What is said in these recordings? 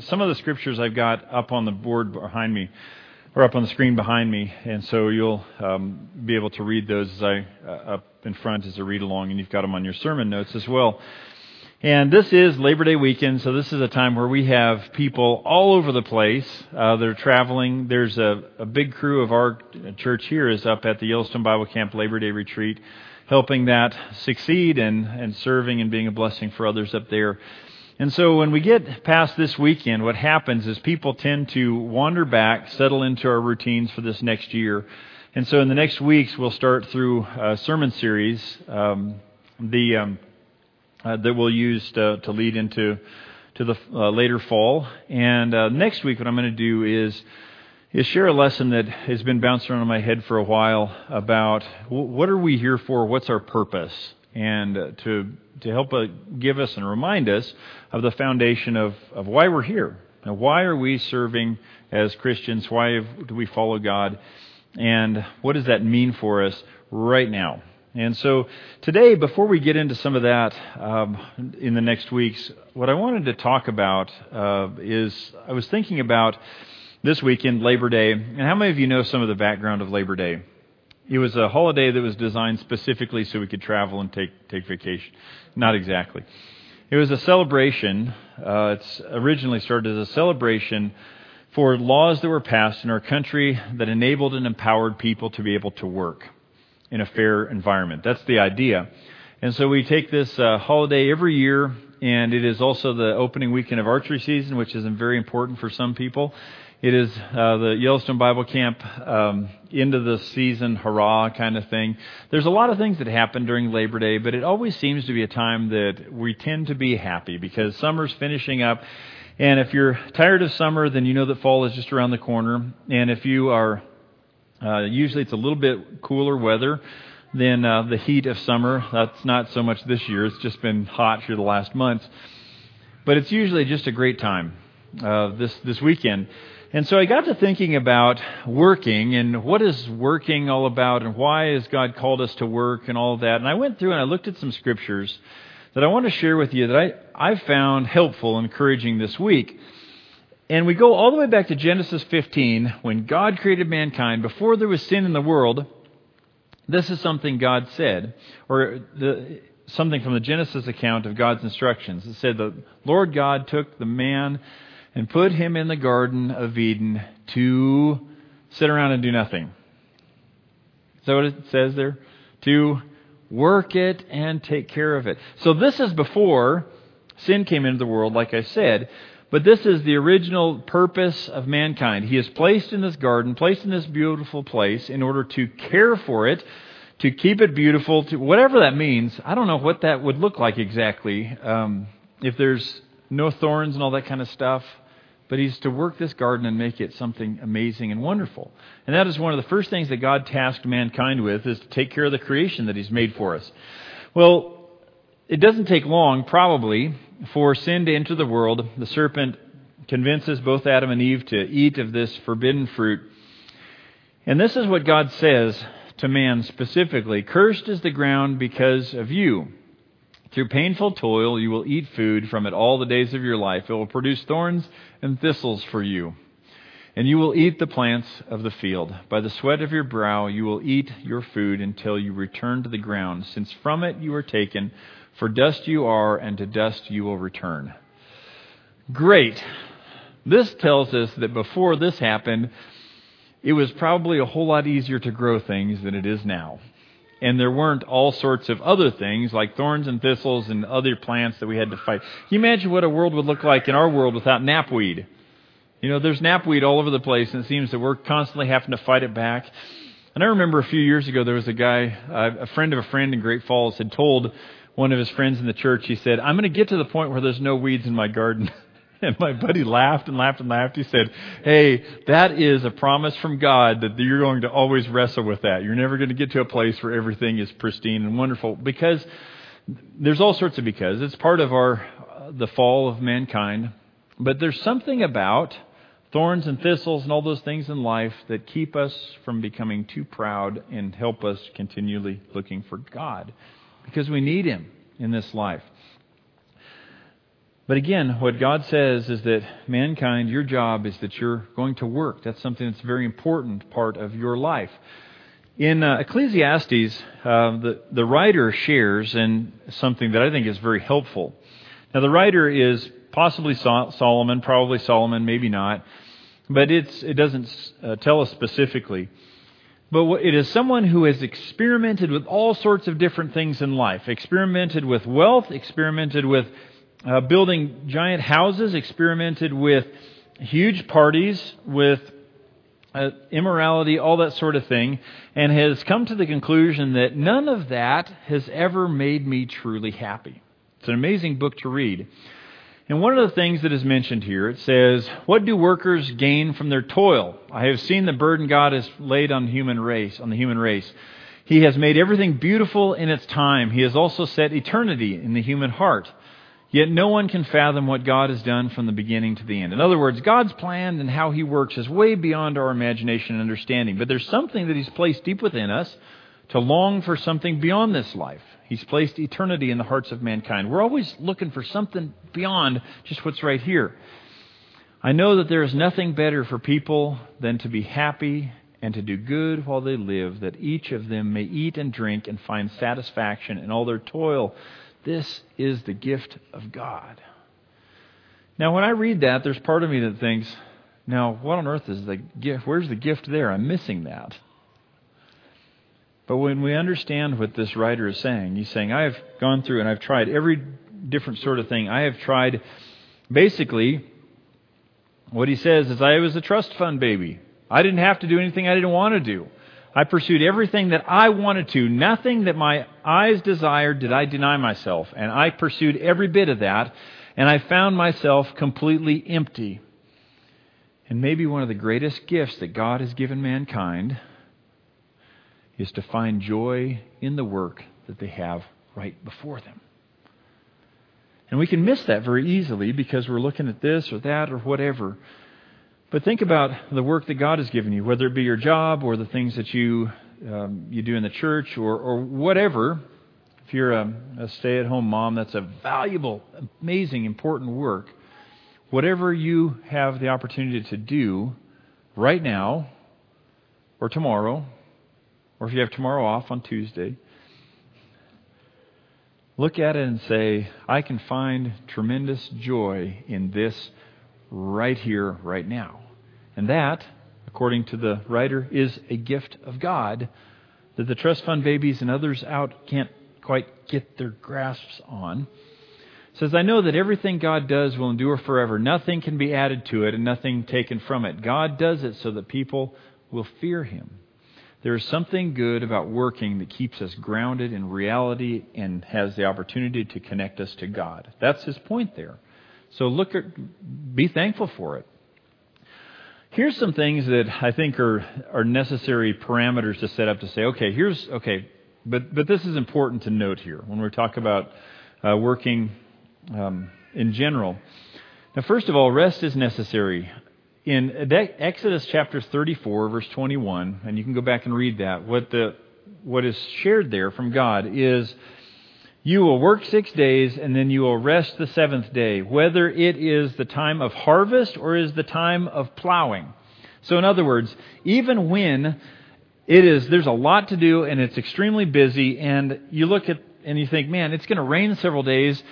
Some of the scriptures I've got up on the board behind me, or up on the screen behind me, and so you'll um, be able to read those as I uh, up in front as I read along, and you've got them on your sermon notes as well. And this is Labor Day weekend, so this is a time where we have people all over the place uh, that are traveling. There's a, a big crew of our church here is up at the Yellowstone Bible Camp Labor Day retreat, helping that succeed and, and serving and being a blessing for others up there. And so when we get past this weekend, what happens is people tend to wander back, settle into our routines for this next year. And so in the next weeks, we'll start through a sermon series um, the, um, uh, that we'll use to, to, lead into to the uh, later fall. And uh, next week, what I'm going to do is is share a lesson that has been bouncing around in my head for a while about what are we here for? What's our purpose? And to to help uh, give us and remind us of the foundation of, of why we're here. Now, why are we serving as Christians? Why do we follow God? And what does that mean for us right now? And so today, before we get into some of that um, in the next weeks, what I wanted to talk about uh, is I was thinking about this weekend, Labor Day. And how many of you know some of the background of Labor Day? It was a holiday that was designed specifically so we could travel and take, take vacation. Not exactly. It was a celebration. Uh, it's originally started as a celebration for laws that were passed in our country that enabled and empowered people to be able to work in a fair environment. That's the idea. And so we take this uh, holiday every year, and it is also the opening weekend of archery season, which is very important for some people. It is uh, the Yellowstone Bible Camp um, end of the season hurrah kind of thing. There's a lot of things that happen during Labor Day, but it always seems to be a time that we tend to be happy because summer's finishing up. And if you're tired of summer, then you know that fall is just around the corner. And if you are, uh, usually it's a little bit cooler weather than uh, the heat of summer. That's not so much this year. It's just been hot here the last months. But it's usually just a great time uh, this this weekend. And so I got to thinking about working and what is working all about and why has God called us to work and all that. And I went through and I looked at some scriptures that I want to share with you that I, I found helpful, and encouraging this week. And we go all the way back to Genesis 15 when God created mankind. Before there was sin in the world, this is something God said, or the, something from the Genesis account of God's instructions. It said, The Lord God took the man and put him in the Garden of Eden to sit around and do nothing. Is that what it says there? To work it and take care of it. So this is before sin came into the world, like I said. But this is the original purpose of mankind. He is placed in this garden, placed in this beautiful place in order to care for it, to keep it beautiful, to whatever that means. I don't know what that would look like exactly. Um, if there's no thorns and all that kind of stuff, but he's to work this garden and make it something amazing and wonderful. And that is one of the first things that God tasked mankind with is to take care of the creation that he's made for us. Well, it doesn't take long, probably, for sin to enter the world. The serpent convinces both Adam and Eve to eat of this forbidden fruit. And this is what God says to man specifically Cursed is the ground because of you. Through painful toil, you will eat food from it all the days of your life. It will produce thorns and thistles for you. And you will eat the plants of the field. By the sweat of your brow, you will eat your food until you return to the ground, since from it you are taken. For dust you are, and to dust you will return. Great. This tells us that before this happened, it was probably a whole lot easier to grow things than it is now and there weren't all sorts of other things like thorns and thistles and other plants that we had to fight. Can you imagine what a world would look like in our world without knapweed? You know, there's knapweed all over the place, and it seems that we're constantly having to fight it back. And I remember a few years ago, there was a guy, uh, a friend of a friend in Great Falls, had told one of his friends in the church, he said, I'm going to get to the point where there's no weeds in my garden. And my buddy laughed and laughed and laughed. He said, Hey, that is a promise from God that you're going to always wrestle with that. You're never going to get to a place where everything is pristine and wonderful because there's all sorts of because. It's part of our, uh, the fall of mankind. But there's something about thorns and thistles and all those things in life that keep us from becoming too proud and help us continually looking for God because we need Him in this life. But again, what God says is that mankind, your job is that you're going to work. That's something that's a very important part of your life. In uh, Ecclesiastes, uh, the, the writer shares in something that I think is very helpful. Now, the writer is possibly Solomon, probably Solomon, maybe not, but it's, it doesn't uh, tell us specifically. But it is someone who has experimented with all sorts of different things in life, experimented with wealth, experimented with uh, building giant houses, experimented with huge parties, with uh, immorality, all that sort of thing, and has come to the conclusion that none of that has ever made me truly happy. It's an amazing book to read. And one of the things that is mentioned here, it says, What do workers gain from their toil? I have seen the burden God has laid on human race, on the human race. He has made everything beautiful in its time. He has also set eternity in the human heart. Yet no one can fathom what God has done from the beginning to the end. In other words, God's plan and how He works is way beyond our imagination and understanding. But there's something that He's placed deep within us to long for something beyond this life. He's placed eternity in the hearts of mankind. We're always looking for something beyond just what's right here. I know that there is nothing better for people than to be happy and to do good while they live, that each of them may eat and drink and find satisfaction in all their toil this is the gift of God. Now, when I read that, there's part of me that thinks, now, what on earth is the gift? Where's the gift there? I'm missing that. But when we understand what this writer is saying, he's saying, I have gone through and I've tried every different sort of thing. I have tried, basically, what he says is, I was a trust fund baby. I didn't have to do anything I didn't want to do. I pursued everything that I wanted to. Nothing that my eyes desired did I deny myself. And I pursued every bit of that. And I found myself completely empty. And maybe one of the greatest gifts that God has given mankind is to find joy in the work that they have right before them. And we can miss that very easily because we're looking at this or that or whatever. But think about the work that God has given you, whether it be your job or the things that you um, you do in the church or, or whatever. If you're a, a stay-at-home mom, that's a valuable, amazing, important work. Whatever you have the opportunity to do right now or tomorrow, or if you have tomorrow off on Tuesday, look at it and say, I can find tremendous joy in this right here, right now. And that, according to the writer, is a gift of God that the trust fund babies and others out can't quite get their grasps on. It says, I know that everything God does will endure forever. Nothing can be added to it and nothing taken from it. God does it so that people will fear Him. There is something good about working that keeps us grounded in reality and has the opportunity to connect us to God. That's his point there. So look at, be thankful for it. Here's some things that I think are, are necessary parameters to set up to say, okay, here's, okay, but, but this is important to note here when we talk about uh, working um, in general. Now, first of all, rest is necessary. In Exodus chapter 34, verse 21, and you can go back and read that, what, the, what is shared there from God is you will work six days and then you will rest the seventh day, whether it is the time of harvest or is the time of plowing. So, in other words, even when it is, there's a lot to do and it's extremely busy, and you look at and you think, man, it's going to rain several days,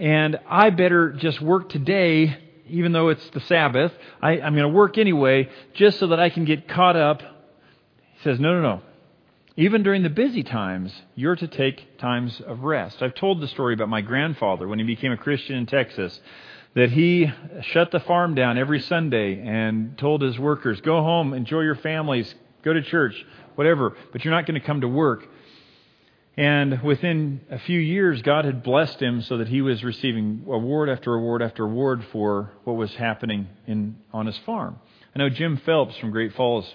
and I better just work today, even though it's the Sabbath. I, I'm going to work anyway, just so that I can get caught up. He says, no, no, no. Even during the busy times, you're to take times of rest. I've told the story about my grandfather when he became a Christian in Texas, that he shut the farm down every Sunday and told his workers, go home, enjoy your families, go to church, whatever, but you're not going to come to work. And within a few years, God had blessed him so that he was receiving award after award after award for what was happening in, on his farm. I know Jim Phelps from Great Falls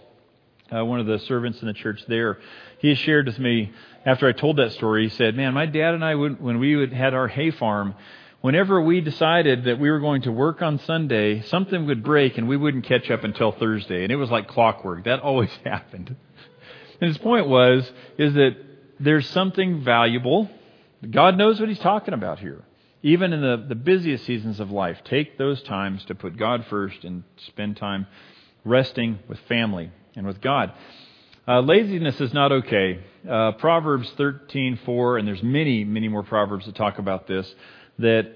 uh, one of the servants in the church there, he shared with me after I told that story. He said, "Man, my dad and I, would, when we would, had our hay farm, whenever we decided that we were going to work on Sunday, something would break and we wouldn't catch up until Thursday, and it was like clockwork. That always happened." And his point was is that there's something valuable. God knows what he's talking about here. Even in the, the busiest seasons of life, take those times to put God first and spend time resting with family and with God. Uh, laziness is not okay. Uh, Proverbs 13:4, and there's many, many more proverbs that talk about this. That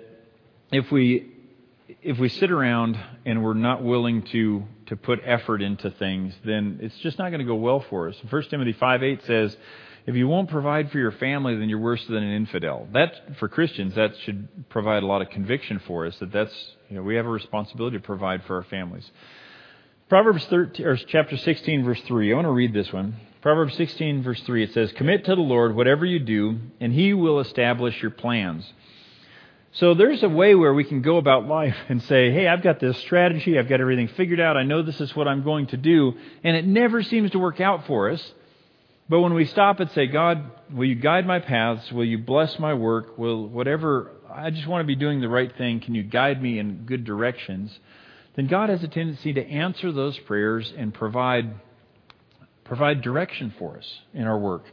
if we if we sit around and we're not willing to to put effort into things, then it's just not going to go well for us. 1 Timothy 5:8 says, "If you won't provide for your family, then you're worse than an infidel." That for Christians, that should provide a lot of conviction for us that that's you know we have a responsibility to provide for our families. Proverbs 13, or chapter 16, verse 3. I want to read this one. Proverbs 16, verse 3. It says, Commit to the Lord whatever you do, and he will establish your plans. So there's a way where we can go about life and say, hey, I've got this strategy, I've got everything figured out, I know this is what I'm going to do, and it never seems to work out for us. But when we stop and say, God, will you guide my paths? Will you bless my work? Will whatever, I just want to be doing the right thing. Can you guide me in good directions? Then God has a tendency to answer those prayers and provide provide direction for us in our work.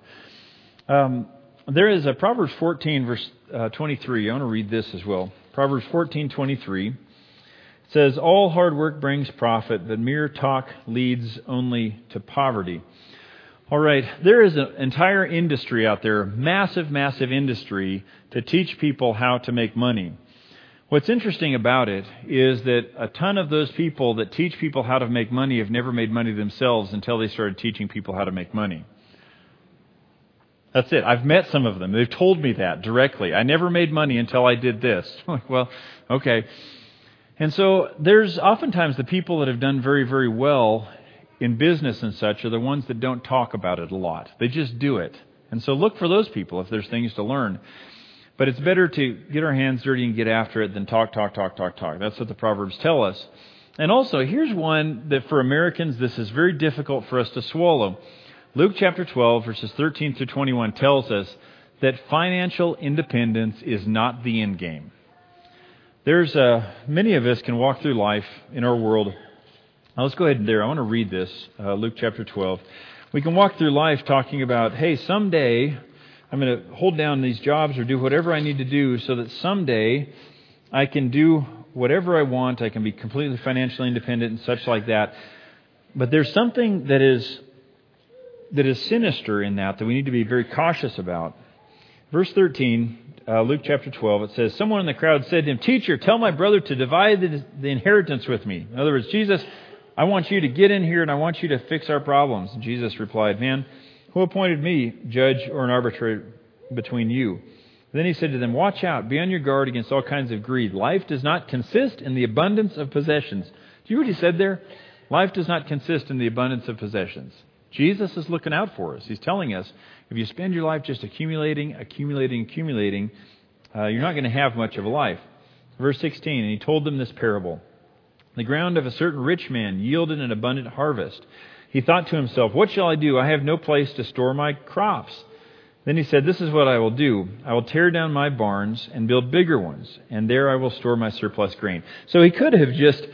Um, there is a Proverbs 14 verse uh, 23. I want to read this as well. Proverbs 14:23 says, "All hard work brings profit, but mere talk leads only to poverty." All right, there is an entire industry out there, massive, massive industry, to teach people how to make money. What's interesting about it is that a ton of those people that teach people how to make money have never made money themselves until they started teaching people how to make money. That's it. I've met some of them. They've told me that directly. I never made money until I did this. well, okay. And so there's oftentimes the people that have done very, very well in business and such are the ones that don't talk about it a lot. They just do it. And so look for those people if there's things to learn. But it's better to get our hands dirty and get after it than talk, talk, talk, talk, talk. That's what the Proverbs tell us. And also, here's one that for Americans, this is very difficult for us to swallow. Luke chapter 12, verses 13 through 21 tells us that financial independence is not the end game. There's uh, many of us can walk through life in our world. Now let's go ahead there. I want to read this, uh, Luke chapter 12. We can walk through life talking about, hey, someday I'm going to hold down these jobs or do whatever I need to do so that someday I can do whatever I want. I can be completely financially independent and such like that. But there's something that is that is sinister in that that we need to be very cautious about. Verse 13, uh, Luke chapter 12, it says, Someone in the crowd said to him, Teacher, tell my brother to divide the, the inheritance with me. In other words, Jesus, I want you to get in here and I want you to fix our problems. And Jesus replied, Man, who appointed me judge or an arbitrator between you? Then he said to them, Watch out, be on your guard against all kinds of greed. Life does not consist in the abundance of possessions. Do you hear what he said there? Life does not consist in the abundance of possessions. Jesus is looking out for us. He's telling us if you spend your life just accumulating, accumulating, accumulating, uh, you're not going to have much of a life. Verse 16, and he told them this parable. The ground of a certain rich man yielded an abundant harvest. He thought to himself, What shall I do? I have no place to store my crops. Then he said, This is what I will do. I will tear down my barns and build bigger ones, and there I will store my surplus grain. So he could have just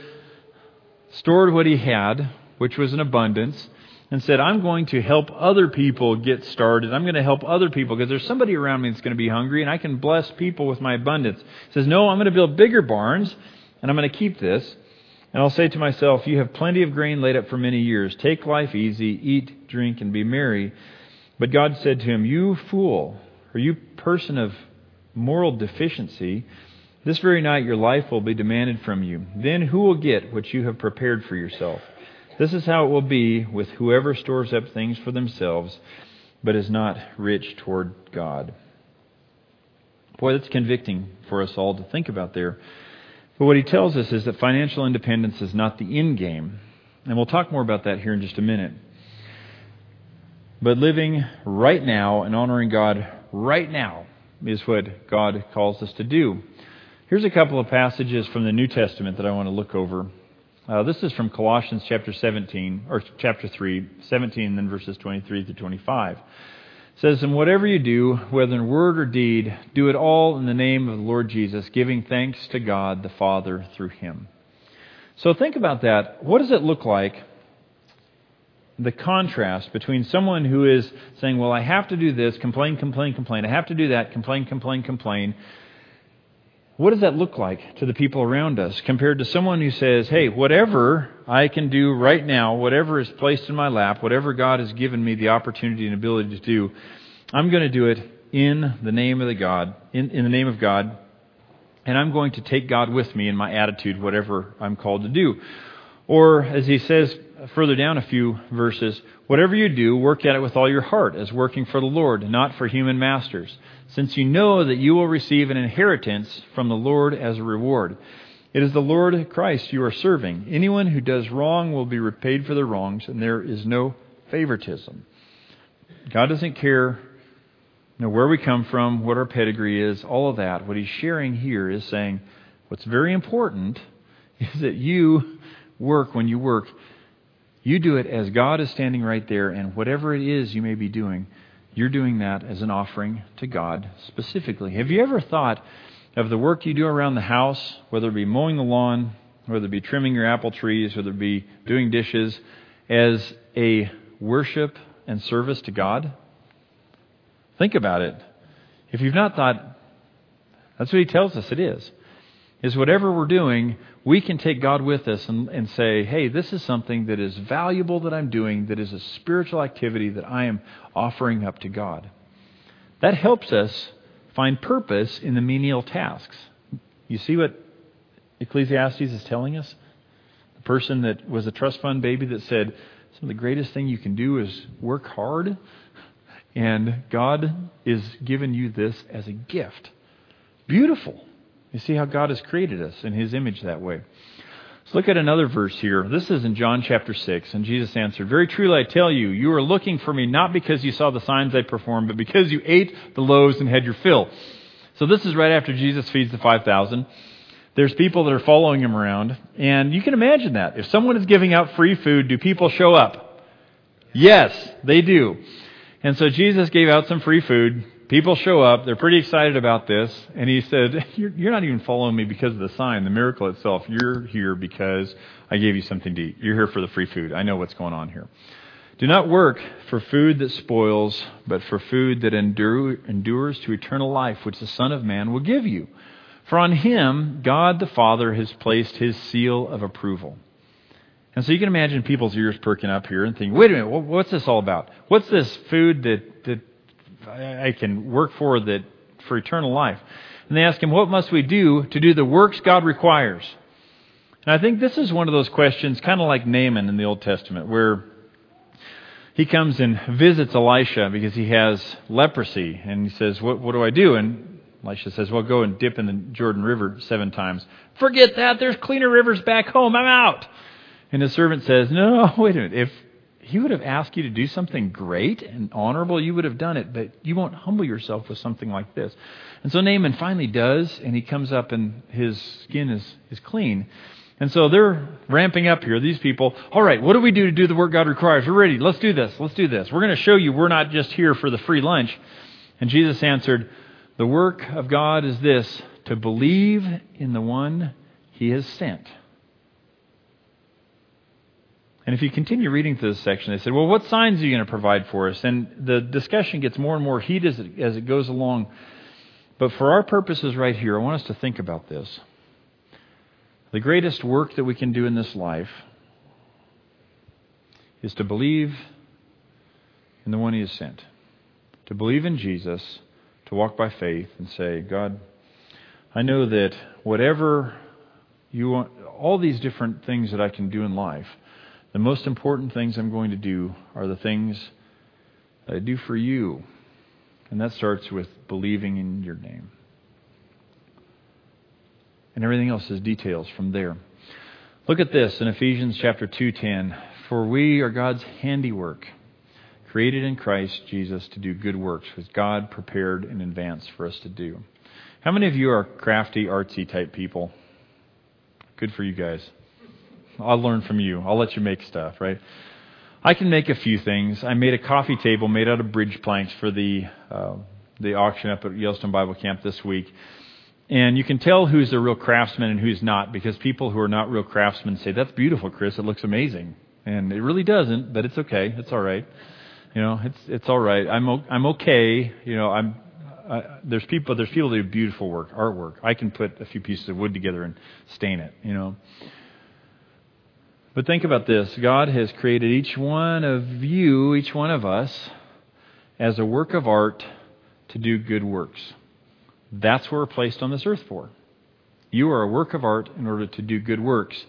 stored what he had, which was an abundance, and said, I'm going to help other people get started. I'm going to help other people because there's somebody around me that's going to be hungry, and I can bless people with my abundance. He says, No, I'm going to build bigger barns, and I'm going to keep this. And I'll say to myself, You have plenty of grain laid up for many years. Take life easy, eat, drink, and be merry. But God said to him, You fool, or you person of moral deficiency, this very night your life will be demanded from you. Then who will get what you have prepared for yourself? This is how it will be with whoever stores up things for themselves, but is not rich toward God. Boy, that's convicting for us all to think about there. But what he tells us is that financial independence is not the end game. And we'll talk more about that here in just a minute. But living right now and honoring God right now is what God calls us to do. Here's a couple of passages from the New Testament that I want to look over. Uh, this is from Colossians chapter 17, or chapter 3, 17, then verses 23 through 25 says, And whatever you do, whether in word or deed, do it all in the name of the Lord Jesus, giving thanks to God the Father through him. So think about that. What does it look like? The contrast between someone who is saying, Well, I have to do this, complain, complain, complain. I have to do that, complain, complain, complain. What does that look like to the people around us compared to someone who says, hey, whatever I can do right now, whatever is placed in my lap, whatever God has given me the opportunity and ability to do, I'm going to do it in the name of the God, in, in the name of God, and I'm going to take God with me in my attitude, whatever I'm called to do. Or, as he says further down a few verses, whatever you do, work at it with all your heart, as working for the Lord, not for human masters, since you know that you will receive an inheritance from the Lord as a reward. It is the Lord Christ you are serving. Anyone who does wrong will be repaid for their wrongs, and there is no favoritism. God doesn't care you know, where we come from, what our pedigree is, all of that. What he's sharing here is saying what's very important is that you work when you work, you do it as God is standing right there, and whatever it is you may be doing, you're doing that as an offering to God specifically. Have you ever thought of the work you do around the house, whether it be mowing the lawn, whether it be trimming your apple trees, whether it be doing dishes, as a worship and service to God? Think about it. If you've not thought, that's what he tells us it is. Is whatever we're doing, we can take God with us and, and say, hey, this is something that is valuable that I'm doing, that is a spiritual activity that I am offering up to God. That helps us find purpose in the menial tasks. You see what Ecclesiastes is telling us? The person that was a trust fund baby that said, some of the greatest thing you can do is work hard, and God is giving you this as a gift. Beautiful. You see how God has created us in His image that way. Let's look at another verse here. This is in John chapter 6. And Jesus answered, Very truly I tell you, you are looking for me not because you saw the signs I performed, but because you ate the loaves and had your fill. So this is right after Jesus feeds the 5,000. There's people that are following him around. And you can imagine that. If someone is giving out free food, do people show up? Yes, they do. And so Jesus gave out some free food people show up. They're pretty excited about this. And he said, you're, you're, not even following me because of the sign, the miracle itself. You're here because I gave you something to eat. You're here for the free food. I know what's going on here. Do not work for food that spoils, but for food that endure, endures to eternal life, which the Son of Man will give you. For on him, God the Father has placed his seal of approval. And so you can imagine people's ears perking up here and thinking, wait a minute, what's this all about? What's this food that, that I can work for that for eternal life. And they ask him, What must we do to do the works God requires? And I think this is one of those questions, kind of like Naaman in the Old Testament, where he comes and visits Elisha because he has leprosy. And he says, What, what do I do? And Elisha says, Well, go and dip in the Jordan River seven times. Forget that. There's cleaner rivers back home. I'm out. And his servant says, No, wait a minute. If he would have asked you to do something great and honorable, you would have done it, but you won't humble yourself with something like this. And so Naaman finally does, and he comes up and his skin is, is clean. And so they're ramping up here, these people. All right, what do we do to do the work God requires? We're ready. Let's do this. Let's do this. We're going to show you we're not just here for the free lunch. And Jesus answered, The work of God is this to believe in the one he has sent. And if you continue reading through this section, they said, well, what signs are you going to provide for us? And the discussion gets more and more heated as it, as it goes along. But for our purposes right here, I want us to think about this. The greatest work that we can do in this life is to believe in the one He has sent, to believe in Jesus, to walk by faith and say, God, I know that whatever you want, all these different things that I can do in life, the most important things I'm going to do are the things that I do for you. And that starts with believing in your name. And everything else is details from there. Look at this in Ephesians chapter 2:10, for we are God's handiwork, created in Christ Jesus to do good works which God prepared in advance for us to do. How many of you are crafty, artsy type people? Good for you guys. I'll learn from you. I'll let you make stuff, right? I can make a few things. I made a coffee table made out of bridge planks for the uh, the auction up at Yellowstone Bible Camp this week. And you can tell who's a real craftsman and who's not because people who are not real craftsmen say, "That's beautiful, Chris. It looks amazing." And it really doesn't, but it's okay. It's all right. You know, it's it's all right. I'm I'm okay. You know, I'm uh, there's people there's people that do beautiful work, artwork. I can put a few pieces of wood together and stain it, you know. But think about this God has created each one of you, each one of us, as a work of art to do good works. That's what we're placed on this earth for. You are a work of art in order to do good works.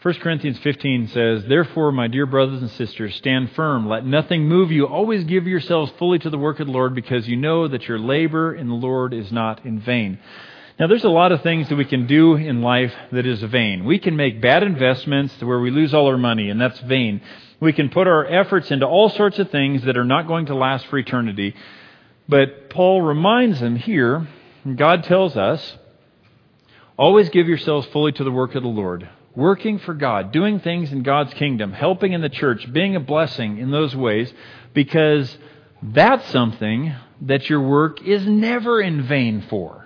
1 Corinthians 15 says, Therefore, my dear brothers and sisters, stand firm. Let nothing move you. Always give yourselves fully to the work of the Lord, because you know that your labor in the Lord is not in vain. Now, there's a lot of things that we can do in life that is vain. We can make bad investments where we lose all our money, and that's vain. We can put our efforts into all sorts of things that are not going to last for eternity. But Paul reminds them here, God tells us, always give yourselves fully to the work of the Lord. Working for God, doing things in God's kingdom, helping in the church, being a blessing in those ways, because that's something that your work is never in vain for.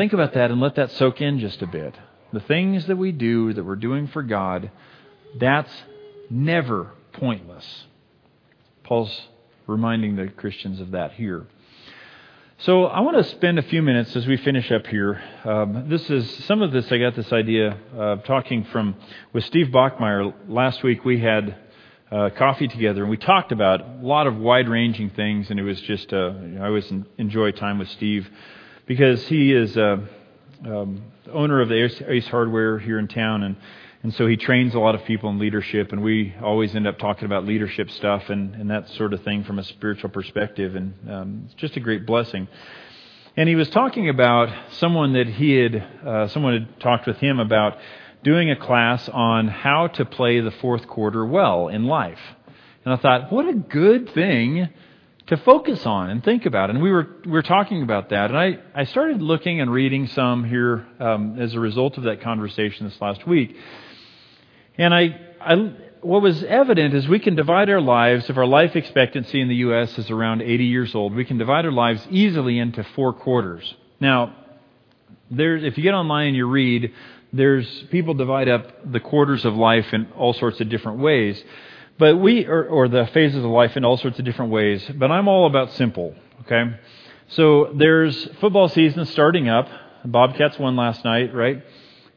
Think about that and let that soak in just a bit. The things that we do that we're doing for God, that's never pointless. Paul's reminding the Christians of that here. So I want to spend a few minutes as we finish up here. Um, this is some of this. I got this idea of talking from with Steve Bachmeyer last week. We had uh, coffee together and we talked about a lot of wide-ranging things, and it was just uh, I always enjoy time with Steve because he is uh, um, owner of the Ace, Ace Hardware here in town, and and so he trains a lot of people in leadership, and we always end up talking about leadership stuff and, and that sort of thing from a spiritual perspective, and um, it's just a great blessing. And he was talking about someone that he had, uh, someone had talked with him about doing a class on how to play the fourth quarter well in life. And I thought, what a good thing to focus on and think about. And we were we were talking about that, and I, I started looking and reading some here um, as a result of that conversation this last week. And I, I what was evident is we can divide our lives. If our life expectancy in the U.S. is around 80 years old, we can divide our lives easily into four quarters. Now, there's if you get online and you read, there's people divide up the quarters of life in all sorts of different ways. But we, or, or the phases of life in all sorts of different ways. But I'm all about simple, okay? So there's football season starting up. Bobcats won last night, right?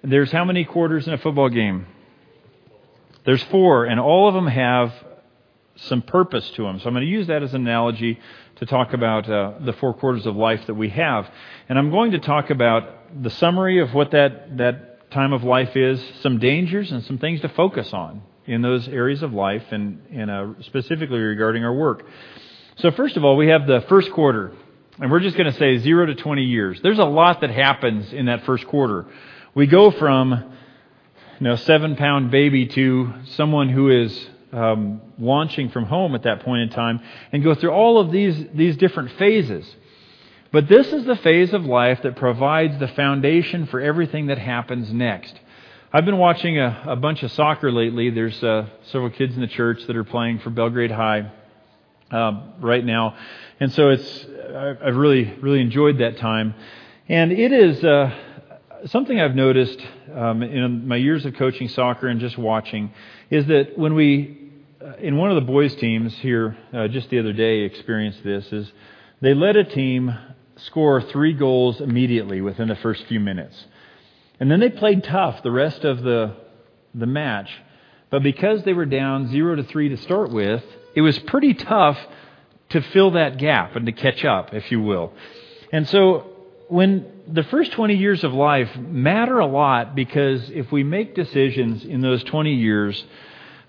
There's how many quarters in a football game? There's four, and all of them have some purpose to them. So I'm going to use that as an analogy to talk about uh, the four quarters of life that we have. And I'm going to talk about the summary of what that, that time of life is, some dangers, and some things to focus on in those areas of life and, and uh, specifically regarding our work. So, first of all, we have the first quarter, and we're just going to say 0 to 20 years. There's a lot that happens in that first quarter. We go from you know, seven pound baby to someone who is um, launching from home at that point in time and go through all of these, these different phases. But this is the phase of life that provides the foundation for everything that happens next. I've been watching a, a bunch of soccer lately. There's uh, several kids in the church that are playing for Belgrade High um, right now, and so it's I've really really enjoyed that time, and it is uh, something I've noticed um, in my years of coaching soccer and just watching is that when we uh, in one of the boys teams here uh, just the other day experienced this is they let a team score three goals immediately within the first few minutes. And then they played tough the rest of the, the match. But because they were down 0 to 3 to start with, it was pretty tough to fill that gap and to catch up, if you will. And so when the first 20 years of life matter a lot because if we make decisions in those 20 years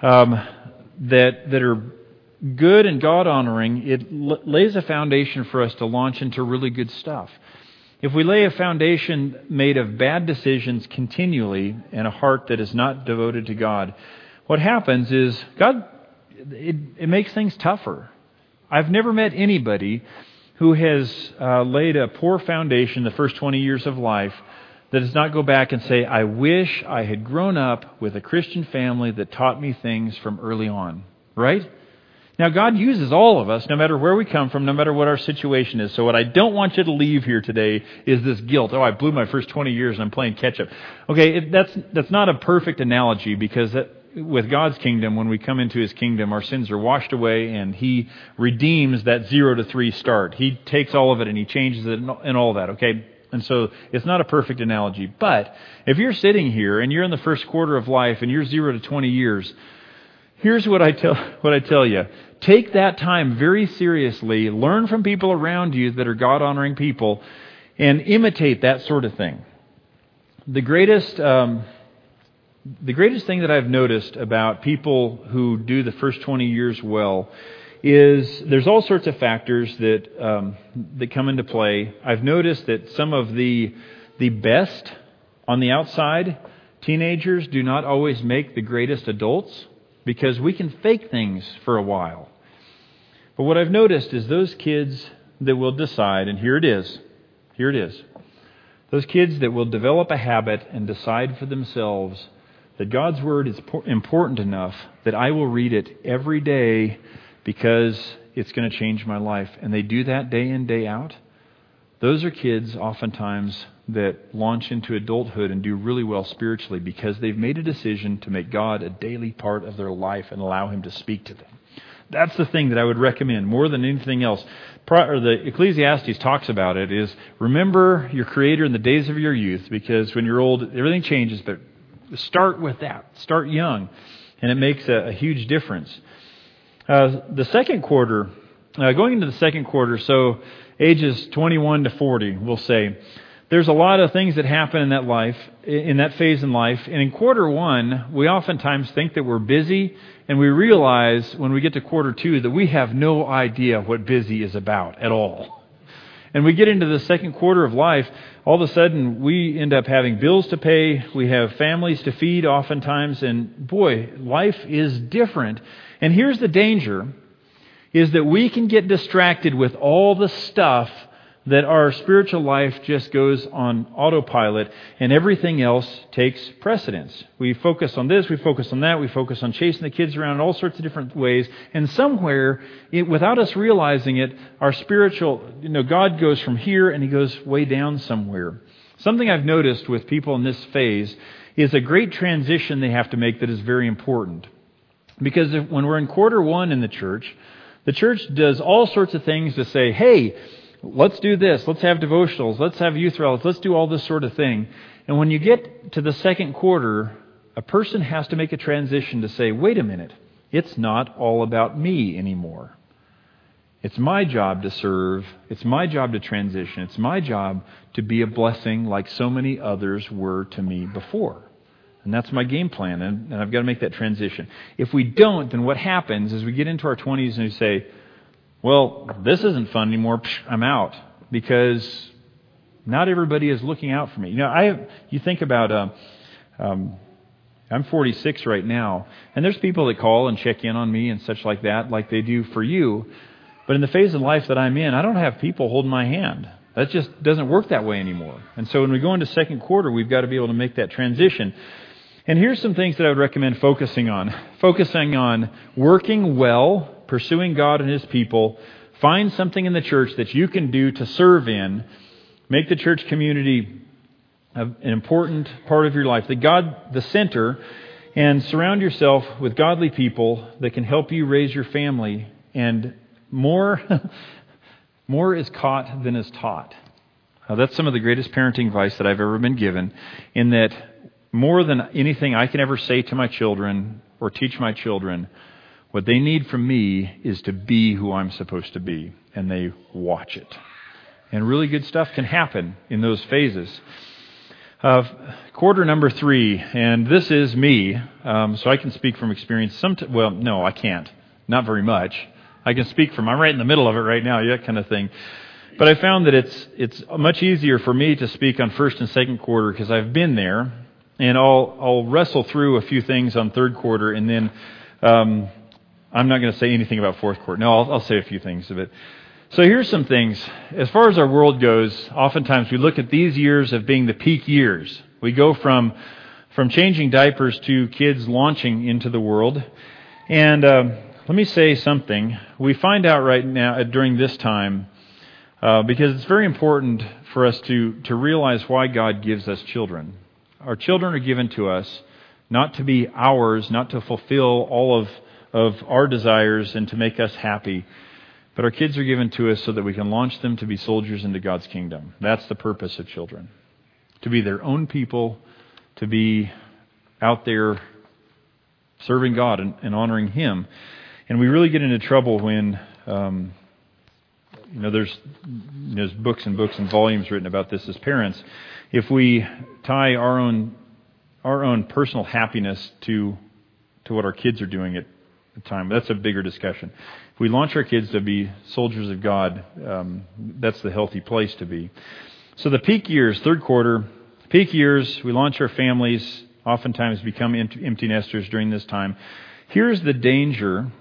um, that, that are good and God honoring, it l- lays a foundation for us to launch into really good stuff. If we lay a foundation made of bad decisions continually and a heart that is not devoted to God, what happens is God, it, it makes things tougher. I've never met anybody who has uh, laid a poor foundation the first 20 years of life that does not go back and say, I wish I had grown up with a Christian family that taught me things from early on. Right? Now, God uses all of us, no matter where we come from, no matter what our situation is. So, what I don't want you to leave here today is this guilt. Oh, I blew my first 20 years and I'm playing catch up. Okay, that's, that's not a perfect analogy because that, with God's kingdom, when we come into His kingdom, our sins are washed away and He redeems that zero to three start. He takes all of it and He changes it and all that, okay? And so it's not a perfect analogy. But if you're sitting here and you're in the first quarter of life and you're zero to 20 years, here's what I tell, what I tell you. Take that time very seriously. Learn from people around you that are God honoring people and imitate that sort of thing. The greatest, um, the greatest thing that I've noticed about people who do the first 20 years well is there's all sorts of factors that um, that come into play. I've noticed that some of the the best on the outside teenagers do not always make the greatest adults because we can fake things for a while. But what I've noticed is those kids that will decide, and here it is, here it is. Those kids that will develop a habit and decide for themselves that God's Word is important enough that I will read it every day because it's going to change my life. And they do that day in, day out. Those are kids, oftentimes, that launch into adulthood and do really well spiritually because they've made a decision to make God a daily part of their life and allow Him to speak to them. That's the thing that I would recommend more than anything else. Or the Ecclesiastes talks about it is remember your Creator in the days of your youth because when you're old, everything changes. But start with that. Start young, and it makes a, a huge difference. Uh, the second quarter, uh, going into the second quarter, so ages 21 to 40, we'll say, there's a lot of things that happen in that life, in that phase in life. And in quarter one, we oftentimes think that we're busy, and we realize when we get to quarter two that we have no idea what busy is about at all. And we get into the second quarter of life, all of a sudden we end up having bills to pay, we have families to feed oftentimes, and boy, life is different. And here's the danger is that we can get distracted with all the stuff that our spiritual life just goes on autopilot and everything else takes precedence. We focus on this, we focus on that, we focus on chasing the kids around in all sorts of different ways, and somewhere, it, without us realizing it, our spiritual, you know, God goes from here and He goes way down somewhere. Something I've noticed with people in this phase is a great transition they have to make that is very important. Because if, when we're in quarter one in the church, the church does all sorts of things to say, hey, let's do this, let's have devotionals, let's have youth rallies, let's do all this sort of thing. And when you get to the second quarter, a person has to make a transition to say, wait a minute, it's not all about me anymore. It's my job to serve. It's my job to transition. It's my job to be a blessing like so many others were to me before. And that's my game plan, and, and I've got to make that transition. If we don't, then what happens is we get into our 20s and we say, well, this isn't fun anymore, Psh, I'm out. Because not everybody is looking out for me. You know, I you think about uh, um, I'm 46 right now, and there's people that call and check in on me and such like that, like they do for you. But in the phase of life that I'm in, I don't have people holding my hand. That just doesn't work that way anymore. And so when we go into second quarter, we've got to be able to make that transition. And here's some things that I would recommend focusing on. Focusing on working well, pursuing God and His people. Find something in the church that you can do to serve in. Make the church community an important part of your life. That God, the center, and surround yourself with godly people that can help you raise your family. And more, more is caught than is taught. Now, that's some of the greatest parenting advice that I've ever been given, in that more than anything I can ever say to my children or teach my children, what they need from me is to be who I'm supposed to be, and they watch it. And really good stuff can happen in those phases. Uh, quarter number three, and this is me, um, so I can speak from experience. Some well, no, I can't. Not very much. I can speak from. I'm right in the middle of it right now, that kind of thing. But I found that it's it's much easier for me to speak on first and second quarter because I've been there, and I'll, I'll wrestle through a few things on third quarter, and then um, I'm not going to say anything about fourth quarter. No, I'll, I'll say a few things of it. So here's some things. As far as our world goes, oftentimes we look at these years of being the peak years. We go from from changing diapers to kids launching into the world. And uh, let me say something. We find out right now uh, during this time uh, because it's very important for us to to realize why God gives us children. Our children are given to us not to be ours, not to fulfill all of, of our desires and to make us happy. But our kids are given to us so that we can launch them to be soldiers into God's kingdom. That's the purpose of children. To be their own people, to be out there serving God and, and honoring Him. And we really get into trouble when, um, you know, there's, there's books and books and volumes written about this as parents. If we tie our own our own personal happiness to to what our kids are doing the time, that's a bigger discussion. If we launch our kids to be soldiers of God, um, that's the healthy place to be. So the peak years, third quarter, peak years, we launch our families. Oftentimes become empty nesters during this time. Here's the danger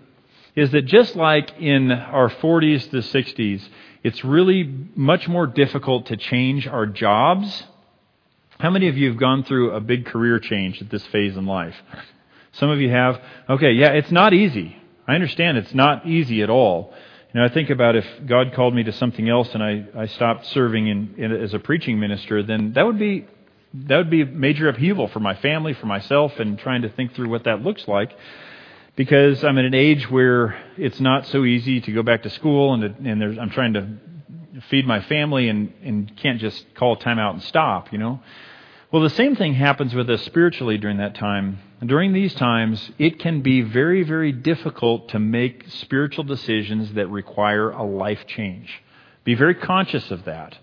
is that just like in our 40s to 60s, it's really much more difficult to change our jobs. How many of you have gone through a big career change at this phase in life? Some of you have. Okay, yeah, it's not easy. I understand it's not easy at all. You know, I think about if God called me to something else and I, I stopped serving in, in, as a preaching minister, then that would be that would be major upheaval for my family, for myself, and trying to think through what that looks like because I'm at an age where it's not so easy to go back to school and, to, and I'm trying to feed my family and, and can't just call time out and stop, you know. Well, the same thing happens with us spiritually during that time. During these times, it can be very, very difficult to make spiritual decisions that require a life change. Be very conscious of that.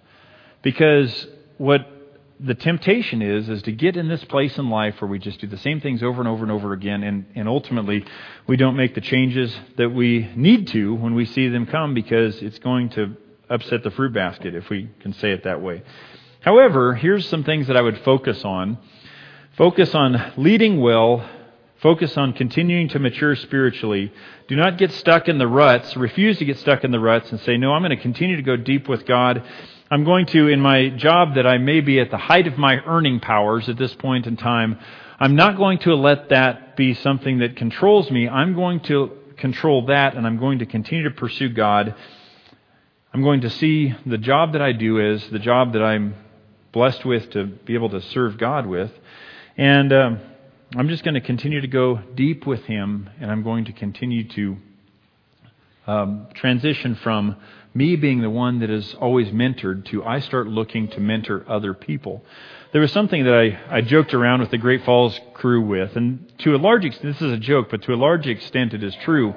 Because what the temptation is is to get in this place in life where we just do the same things over and over and over again and, and ultimately we don't make the changes that we need to when we see them come because it's going to upset the fruit basket if we can say it that way however here's some things that i would focus on. Focus on leading well. Focus on continuing to mature spiritually. Do not get stuck in the ruts. Refuse to get stuck in the ruts and say no i'm going to continue to go deep with god. I'm going to, in my job that I may be at the height of my earning powers at this point in time, I'm not going to let that be something that controls me. I'm going to control that and I'm going to continue to pursue God. I'm going to see the job that I do as the job that I'm blessed with to be able to serve God with. And um, I'm just going to continue to go deep with Him and I'm going to continue to um, transition from me being the one that is always mentored to I start looking to mentor other people. There was something that I, I joked around with the Great Falls crew with, and to a large extent, this is a joke, but to a large extent it is true,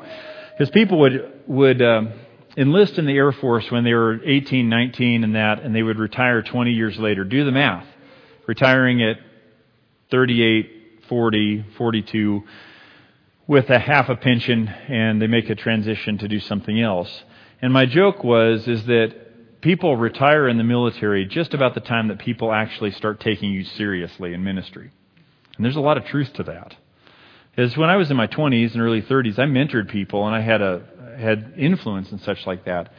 because people would, would um, enlist in the Air Force when they were 18, 19, and that, and they would retire 20 years later. Do the math. Retiring at 38, 40, 42, with a half a pension, and they make a transition to do something else. And my joke was is that people retire in the military just about the time that people actually start taking you seriously in ministry. And there's a lot of truth to that. Is when I was in my 20s and early 30s, I mentored people and I had a had influence and such like that.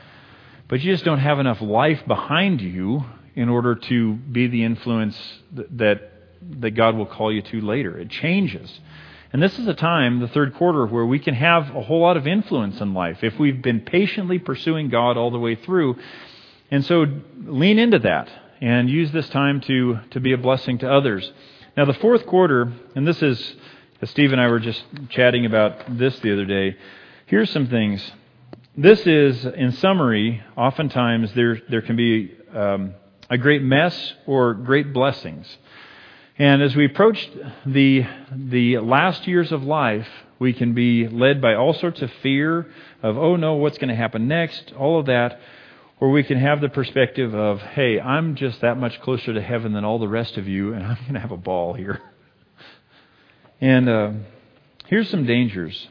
But you just don't have enough life behind you in order to be the influence that that God will call you to later. It changes. And this is a time, the third quarter, where we can have a whole lot of influence in life if we've been patiently pursuing God all the way through. And so lean into that and use this time to, to be a blessing to others. Now, the fourth quarter, and this is, as Steve and I were just chatting about this the other day. Here's some things. This is, in summary, oftentimes there, there can be um, a great mess or great blessings. And as we approach the, the last years of life, we can be led by all sorts of fear of, oh no, what's going to happen next, all of that, or we can have the perspective of, hey, I'm just that much closer to heaven than all the rest of you, and I'm going to have a ball here. And uh, here's some dangers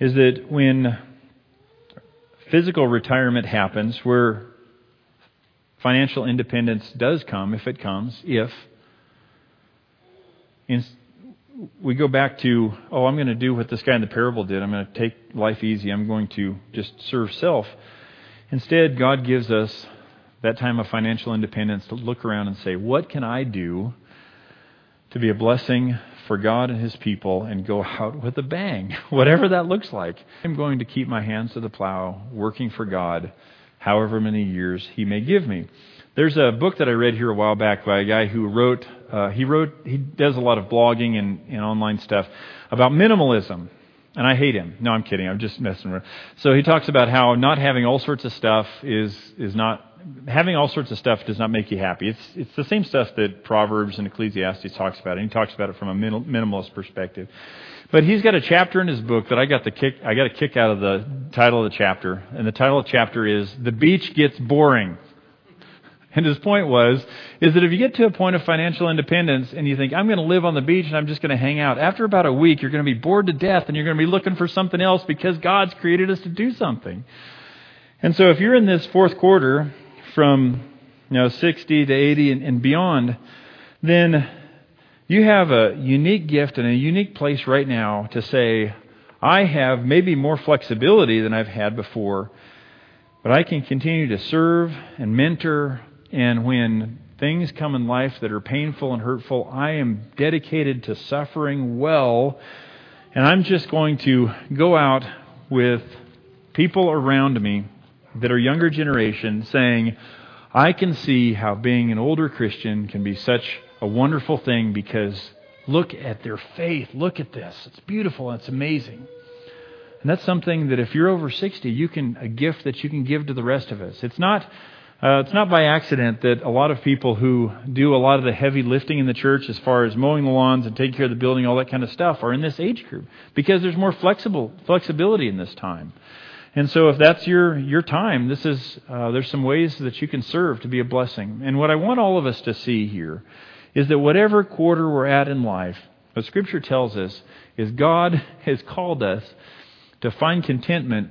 is that when physical retirement happens, where financial independence does come, if it comes, if we go back to, oh, I'm going to do what this guy in the parable did. I'm going to take life easy. I'm going to just serve self. Instead, God gives us that time of financial independence to look around and say, what can I do to be a blessing for God and His people and go out with a bang, whatever that looks like? I'm going to keep my hands to the plow, working for God, however many years He may give me. There's a book that I read here a while back by a guy who wrote, uh, he wrote, he does a lot of blogging and, and online stuff about minimalism. And I hate him. No, I'm kidding. I'm just messing around. So he talks about how not having all sorts of stuff is, is not, having all sorts of stuff does not make you happy. It's, it's the same stuff that Proverbs and Ecclesiastes talks about. And he talks about it from a minimalist perspective. But he's got a chapter in his book that I got the kick, I got a kick out of the title of the chapter. And the title of the chapter is The Beach Gets Boring. And his point was, is that if you get to a point of financial independence and you think, I'm going to live on the beach and I'm just going to hang out, after about a week, you're going to be bored to death and you're going to be looking for something else because God's created us to do something. And so if you're in this fourth quarter from, you know, 60 to 80 and, and beyond, then you have a unique gift and a unique place right now to say, I have maybe more flexibility than I've had before, but I can continue to serve and mentor. And when things come in life that are painful and hurtful, I am dedicated to suffering well. And I'm just going to go out with people around me that are younger generation saying, I can see how being an older Christian can be such a wonderful thing because look at their faith. Look at this. It's beautiful. It's amazing. And that's something that if you're over 60, you can a gift that you can give to the rest of us. It's not uh, it's not by accident that a lot of people who do a lot of the heavy lifting in the church, as far as mowing the lawns and taking care of the building, all that kind of stuff, are in this age group because there's more flexible flexibility in this time. And so, if that's your your time, this is uh, there's some ways that you can serve to be a blessing. And what I want all of us to see here is that whatever quarter we're at in life, what Scripture tells us is God has called us to find contentment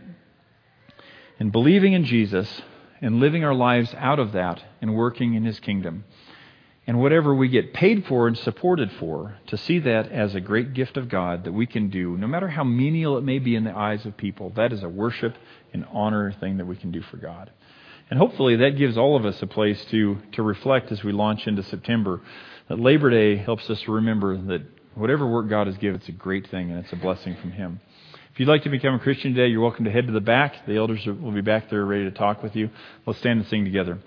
in believing in Jesus and living our lives out of that and working in His kingdom. And whatever we get paid for and supported for, to see that as a great gift of God that we can do, no matter how menial it may be in the eyes of people, that is a worship and honor thing that we can do for God. And hopefully that gives all of us a place to, to reflect as we launch into September that Labor Day helps us remember that whatever work God has given, it's a great thing and it's a blessing from Him. If you'd like to become a Christian today, you're welcome to head to the back. The elders will be back there ready to talk with you. Let's stand and sing together.